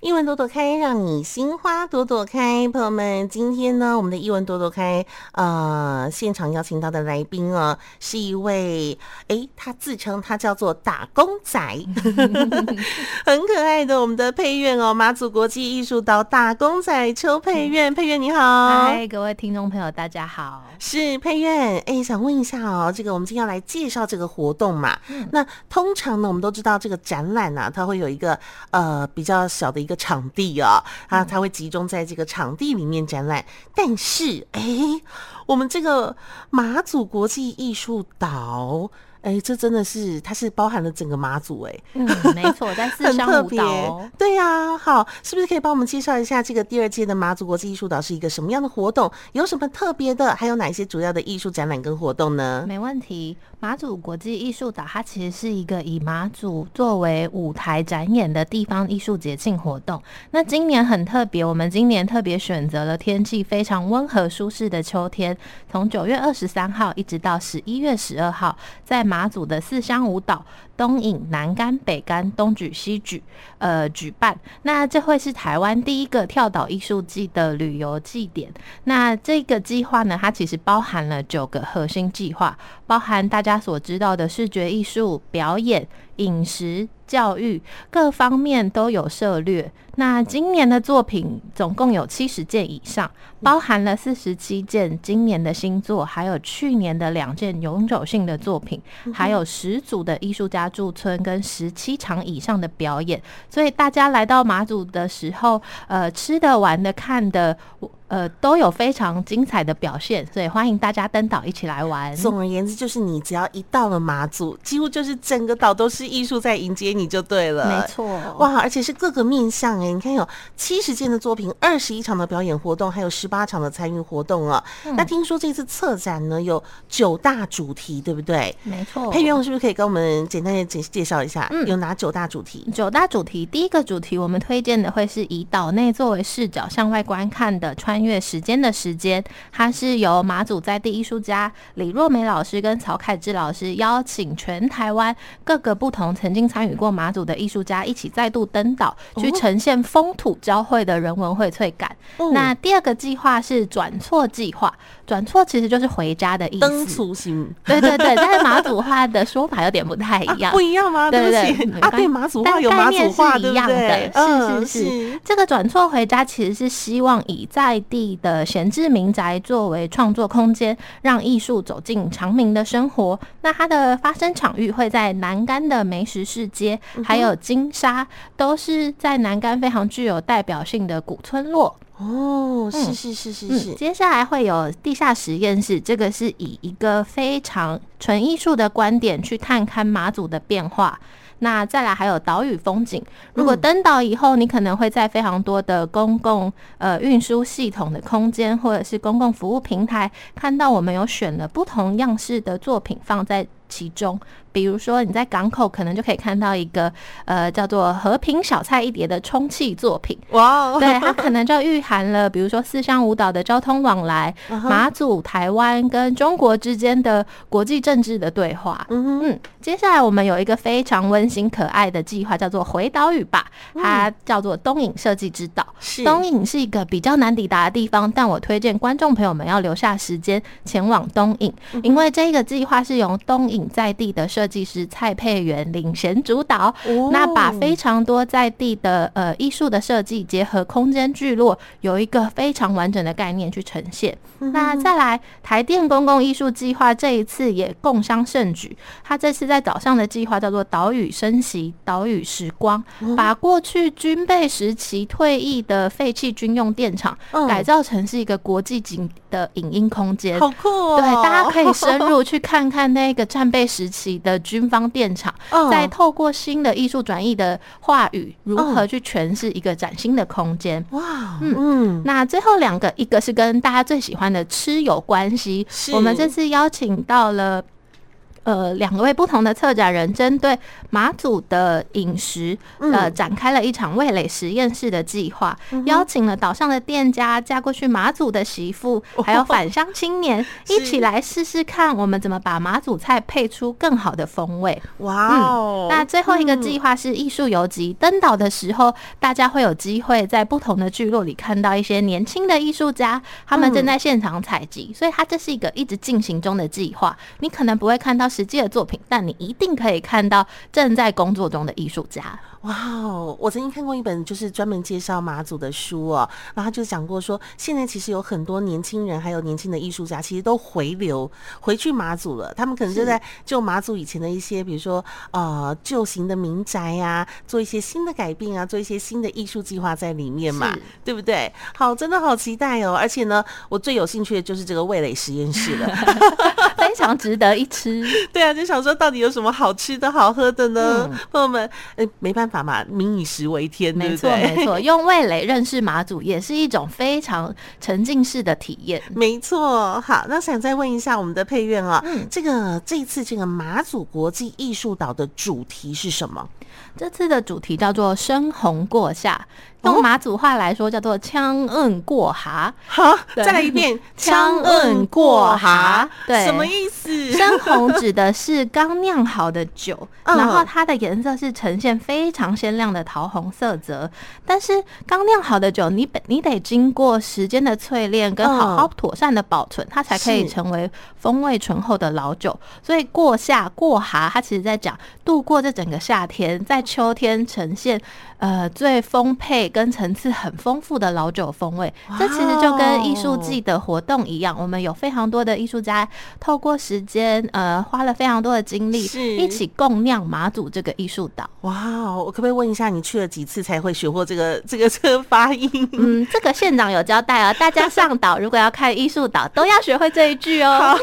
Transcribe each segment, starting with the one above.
艺文朵朵开，让你心花朵朵开。朋友们，今天呢，我们的艺文朵朵开，呃，现场邀请到的来宾哦，是一位，诶，他自称他叫做打工仔，很可爱的我们的配乐哦，马祖国际艺术岛打工仔邱沛苑，沛苑你好，嗨，各位听众朋友，大家好，是沛苑，诶，想问一下哦，这个我们今天要来介绍这个活动嘛？嗯、那通常呢，我们都知道这个展览啊，它会有一个呃比较小的一个。场地啊，啊，它会集中在这个场地里面展览。但是，哎，我们这个马祖国际艺术岛。哎，这真的是，它是包含了整个马祖哎，嗯，没错，在四乡五岛哦，对呀，好，是不是可以帮我们介绍一下这个第二届的马祖国际艺术岛是一个什么样的活动？有什么特别的？还有哪一些主要的艺术展览跟活动呢？没问题，马祖国际艺术岛它其实是一个以马祖作为舞台展演的地方艺术节庆活动。那今年很特别，我们今年特别选择了天气非常温和舒适的秋天，从九月二十三号一直到十一月十二号，在马祖的四乡舞蹈东引、南竿、北竿、东举、西举，呃，举办。那这会是台湾第一个跳岛艺术季的旅游祭典。那这个计划呢，它其实包含了九个核心计划，包含大家所知道的视觉艺术、表演、饮食。教育各方面都有涉略。那今年的作品总共有七十件以上，包含了四十七件今年的新作，还有去年的两件永久性的作品，还有十组的艺术家驻村跟十七场以上的表演。所以大家来到马祖的时候，呃，吃的、玩的、看的。呃，都有非常精彩的表现，所以欢迎大家登岛一起来玩。总而言之，就是你只要一到了马祖，几乎就是整个岛都是艺术在迎接你就对了。没错，哇，而且是各个面向哎，你看有七十件的作品，二十一场的表演活动，还有十八场的参与活动啊。嗯、那听说这次策展呢有九大主题，对不对？没错。沛苑是不是可以跟我们简单的介介绍一下？嗯，有哪九大主题？九大主题，第一个主题我们推荐的会是以岛内作为视角向外观看的穿。音乐时间的时间，它是由马祖在地艺术家李若梅老师跟曹凯志老师邀请全台湾各个不同曾经参与过马祖的艺术家一起再度登岛，去呈现风土交汇的人文荟萃感。哦、那第二个计划是转错计划，转错其实就是回家的意思。对对对，但是马祖话的说法有点不太一样，啊、不一样吗？对对对，啊，对马祖话有马祖话，对不对？是是是，这个转错回家其实是希望以在地的闲置民宅作为创作空间，让艺术走进长明的生活。那它的发生场域会在南干的梅石市街，还有金沙，都是在南干非常具有代表性的古村落。哦，是是是是是。接下来会有地下实验室，这个是以一个非常纯艺术的观点去探勘马祖的变化。那再来还有岛屿风景。如果登岛以后，你可能会在非常多的公共呃运输系统的空间，或者是公共服务平台，看到我们有选了不同样式的作品放在其中。比如说你在港口可能就可以看到一个呃叫做和平小菜一碟的充气作品，哇 Wow，对，它可能就蕴含了比如说四乡五岛的交通往来，马祖、台湾跟中国之间的国际政治的对话。嗯嗯，接下来我们有一个非常温馨可爱的计划，叫做回岛屿吧，它叫做东影设计之岛。是。东影是一个比较难抵达的地方，但我推荐观众朋友们要留下时间前往东影，因为这个计划是由东影在地的设设计师蔡佩元领衔主导，那把非常多在地的呃艺术的设计结合空间聚落，有一个非常完整的概念去呈现。那再来台电公共艺术计划这一次也共襄盛举，它这次在岛上的计划叫做岛屿升息、岛屿时光，把过去军备时期退役的废弃军用电厂改造成是一个国际级的影音空间，好酷哦！对，大家可以深入去看看那个战备时期的。军方电厂，再透过新的艺术转译的话语，如何去诠释一个崭新的空间？哇，嗯嗯。那最后两个，一个是跟大家最喜欢的吃有关系，我们这次邀请到了。呃，两位不同的策展人针对马祖的饮食，呃，展开了一场味蕾实验室的计划，嗯、邀请了岛上的店家、嫁过去马祖的媳妇，还有返乡青年，一起来试试看，我们怎么把马祖菜配出更好的风味。哇哦、嗯！那最后一个计划是艺术游集，登岛的时候，大家会有机会在不同的聚落里看到一些年轻的艺术家，他们正在现场采集，所以它这是一个一直进行中的计划。你可能不会看到。实际的作品，但你一定可以看到正在工作中的艺术家。哇哦！我曾经看过一本就是专门介绍马祖的书哦，然后他就讲过说，现在其实有很多年轻人，还有年轻的艺术家，其实都回流回去马祖了。他们可能就在就马祖以前的一些，比如说呃旧型的民宅呀，做一些新的改变啊，做一些新的艺术计划在里面嘛，对不对？好，真的好期待哦！而且呢，我最有兴趣的就是这个味蕾实验室了，非常值得一吃。对啊，就想说到底有什么好吃的好喝的呢？嗯、朋友们，哎，没办法。法嘛，民以食为天？没错，没错。用味蕾认识马祖，也是一种非常沉浸式的体验。没错。好，那想再问一下我们的配乐啊，嗯，这个这一次这个马祖国际艺术岛的主题是什么？这次的主题叫做“深红过夏”。用马祖话来说，叫做“枪摁过哈”。好，再来一遍，“ 枪摁过哈”。对，什么意思？深红指的是刚酿好的酒，然后它的颜色是呈现非常鲜亮的桃红色泽。但是刚酿好的酒，你得你得经过时间的淬炼跟好好妥善的保存，它才可以成为风味醇厚的老酒。所以过夏过哈，它其实在讲度过这整个夏天，在秋天呈现呃最丰沛。跟层次很丰富的老酒风味，这其实就跟艺术季的活动一样，我们有非常多的艺术家透过时间，呃，花了非常多的精力，一起共酿马祖这个艺术岛。哇，我可不可以问一下，你去了几次才会学会这个这个这个发音？嗯，这个县长有交代啊，大家上岛如果要看艺术岛，都要学会这一句哦，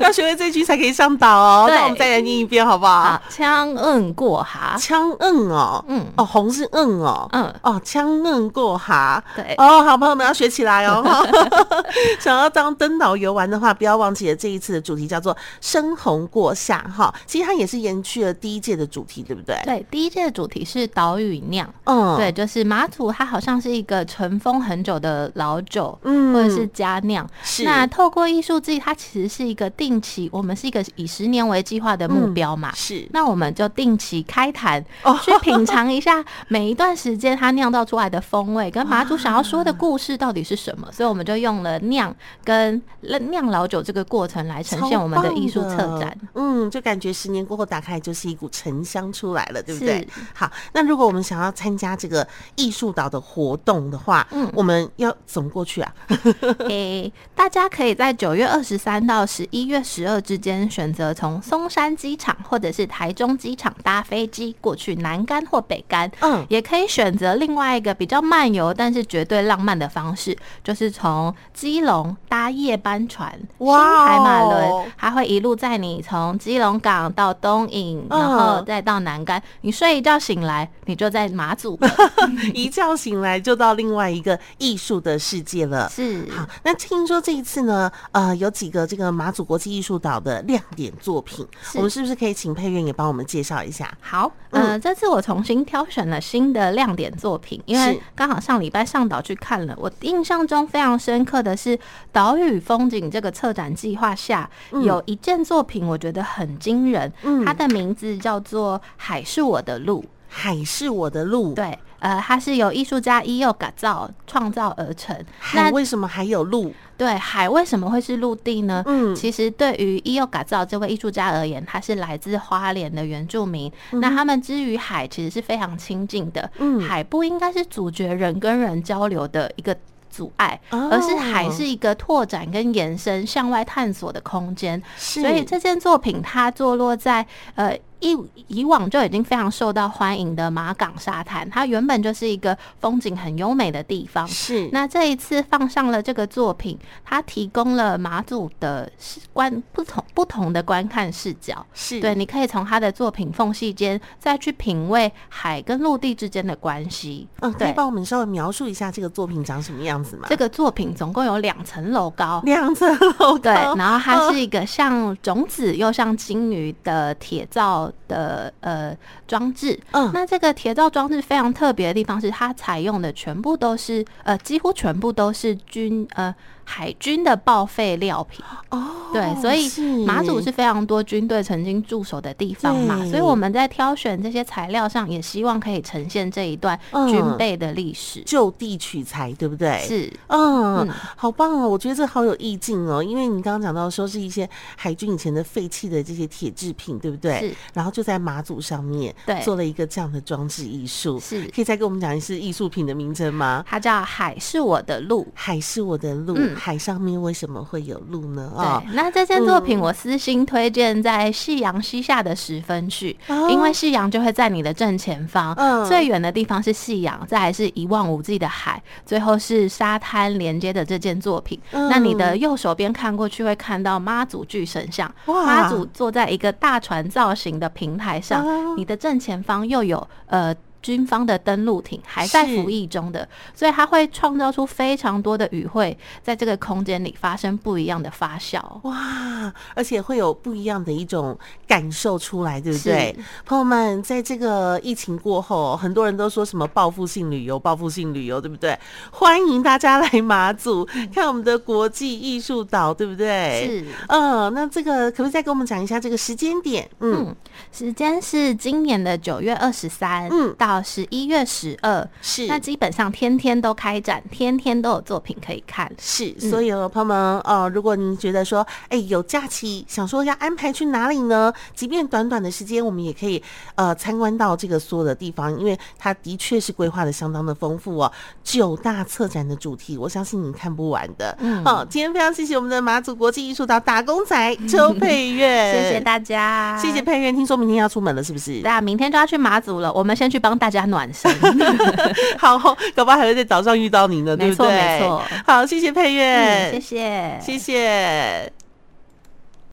要学会这一句才可以上岛哦。那我们再来念一遍好不好？好，枪摁过哈，枪摁哦，嗯，哦，红是摁哦，嗯，哦，枪。摁过哈，对哦，好朋友们要学起来哦。想要当登岛游玩的话，不要忘记了这一次的主题叫做“深红过夏”哈。其实它也是延续了第一届的主题，对不对？对，第一届的主题是岛屿酿，嗯，对，就是马祖它好像是一个尘封很久的老酒，嗯，或者是佳酿。是。那透过艺术季，它其实是一个定期，我们是一个以十年为计划的目标嘛，是。那我们就定期开坛，去品尝一下每一段时间它酿造出来的风味跟马祖想要说的故事到底是什么？所以我们就用了酿跟酿老酒这个过程来呈现我们的艺术策展。嗯，就感觉十年过后打开就是一股沉香出来了，对不对？好，那如果我们想要参加这个艺术岛的活动的话，嗯，我们要怎么过去啊？诶，大家可以在九月二十三到十一月十二之间选择从松山机场或者是台中机场搭飞机过去南干或北干，嗯，也可以选择另外一个。比较漫游，但是绝对浪漫的方式，就是从基隆搭夜班船，新台马轮，它会一路载你从基隆港到东引，然后再到南竿。你睡一觉醒来，你就在马祖，一觉醒来就到另外一个艺术的世界了。是，好，那听说这一次呢，呃，有几个这个马祖国际艺术岛的亮点作品，我们是不是可以请佩苑也帮我们介绍一下？好，呃，这次我重新挑选了新的亮点作品，因为刚好上礼拜上岛去看了，我印象中非常深刻的是岛屿风景这个策展计划下，有一件作品我觉得很惊人，它的名字叫做《海是我的路》，海是我的路，对。呃，它是由艺术家伊佑改造创造而成。那为什么还有路？对，海为什么会是陆地呢？嗯，其实对于伊佑改造这位艺术家而言，他是来自花莲的原住民。嗯、那他们之于海，其实是非常亲近的。嗯，海不应该是阻绝人跟人交流的一个阻碍，而是海是一个拓展跟延伸、向外探索的空间。所以这件作品它坐落在呃。以以往就已经非常受到欢迎的马港沙滩，它原本就是一个风景很优美的地方。是，那这一次放上了这个作品，它提供了马祖的观不同不同的观看视角。是对，你可以从他的作品缝隙间再去品味海跟陆地之间的关系。嗯，可以帮我们稍微描述一下这个作品长什么样子吗？这个作品总共有两层楼高，两层楼高。对，然后它是一个像种子又像鲸鱼的铁造。的呃装置，嗯，那这个铁造装置非常特别的地方是，它采用的全部都是呃，几乎全部都是军呃。海军的报废料品。哦，对，所以马祖是非常多军队曾经驻守的地方嘛，所以我们在挑选这些材料上，也希望可以呈现这一段军备的历史，就地取材，对不对？是，嗯，好棒哦！我觉得这好有意境哦，因为你刚刚讲到说是一些海军以前的废弃的这些铁制品，对不对？是，然后就在马祖上面对。做了一个这样的装置艺术，是，可以再跟我们讲一次艺术品的名称吗？它叫“海是我的路”，海是我的路。海上面为什么会有路呢？啊，那这件作品我私心推荐在夕阳西下的时分去，嗯、因为夕阳就会在你的正前方，嗯、最远的地方是夕阳，再来是一望无际的海，最后是沙滩连接的这件作品。嗯、那你的右手边看过去会看到妈祖巨神像，妈祖坐在一个大船造型的平台上，嗯、你的正前方又有呃。军方的登陆艇还在服役中的，所以它会创造出非常多的语汇，在这个空间里发生不一样的发酵。哇，而且会有不一样的一种感受出来，对不对？朋友们，在这个疫情过后，很多人都说什么报复性旅游，报复性旅游，对不对？欢迎大家来马祖看我们的国际艺术岛，对不对？是，嗯，那这个可不可以再跟我们讲一下这个时间点？嗯，嗯时间是今年的九月二十三，嗯，到。到十一月十二，是那基本上天天都开展，天天都有作品可以看。是，所以哦朋友们哦，如果您觉得说，哎，有假期，想说要安排去哪里呢？即便短短的时间，我们也可以呃参观到这个所有的地方，因为它的确是规划的相当的丰富哦。九大策展的主题，我相信你看不完的。嗯，好，今天非常谢谢我们的马祖国际艺术岛打工仔邱 佩月，谢谢大家，谢谢佩月。听说明天要出门了，是不是？对啊，明天就要去马祖了。我们先去帮。大家暖身，好，搞不好还会在岛上遇到您呢，对不对？没错，没错。好，谢谢佩苑，嗯，谢谢，谢谢。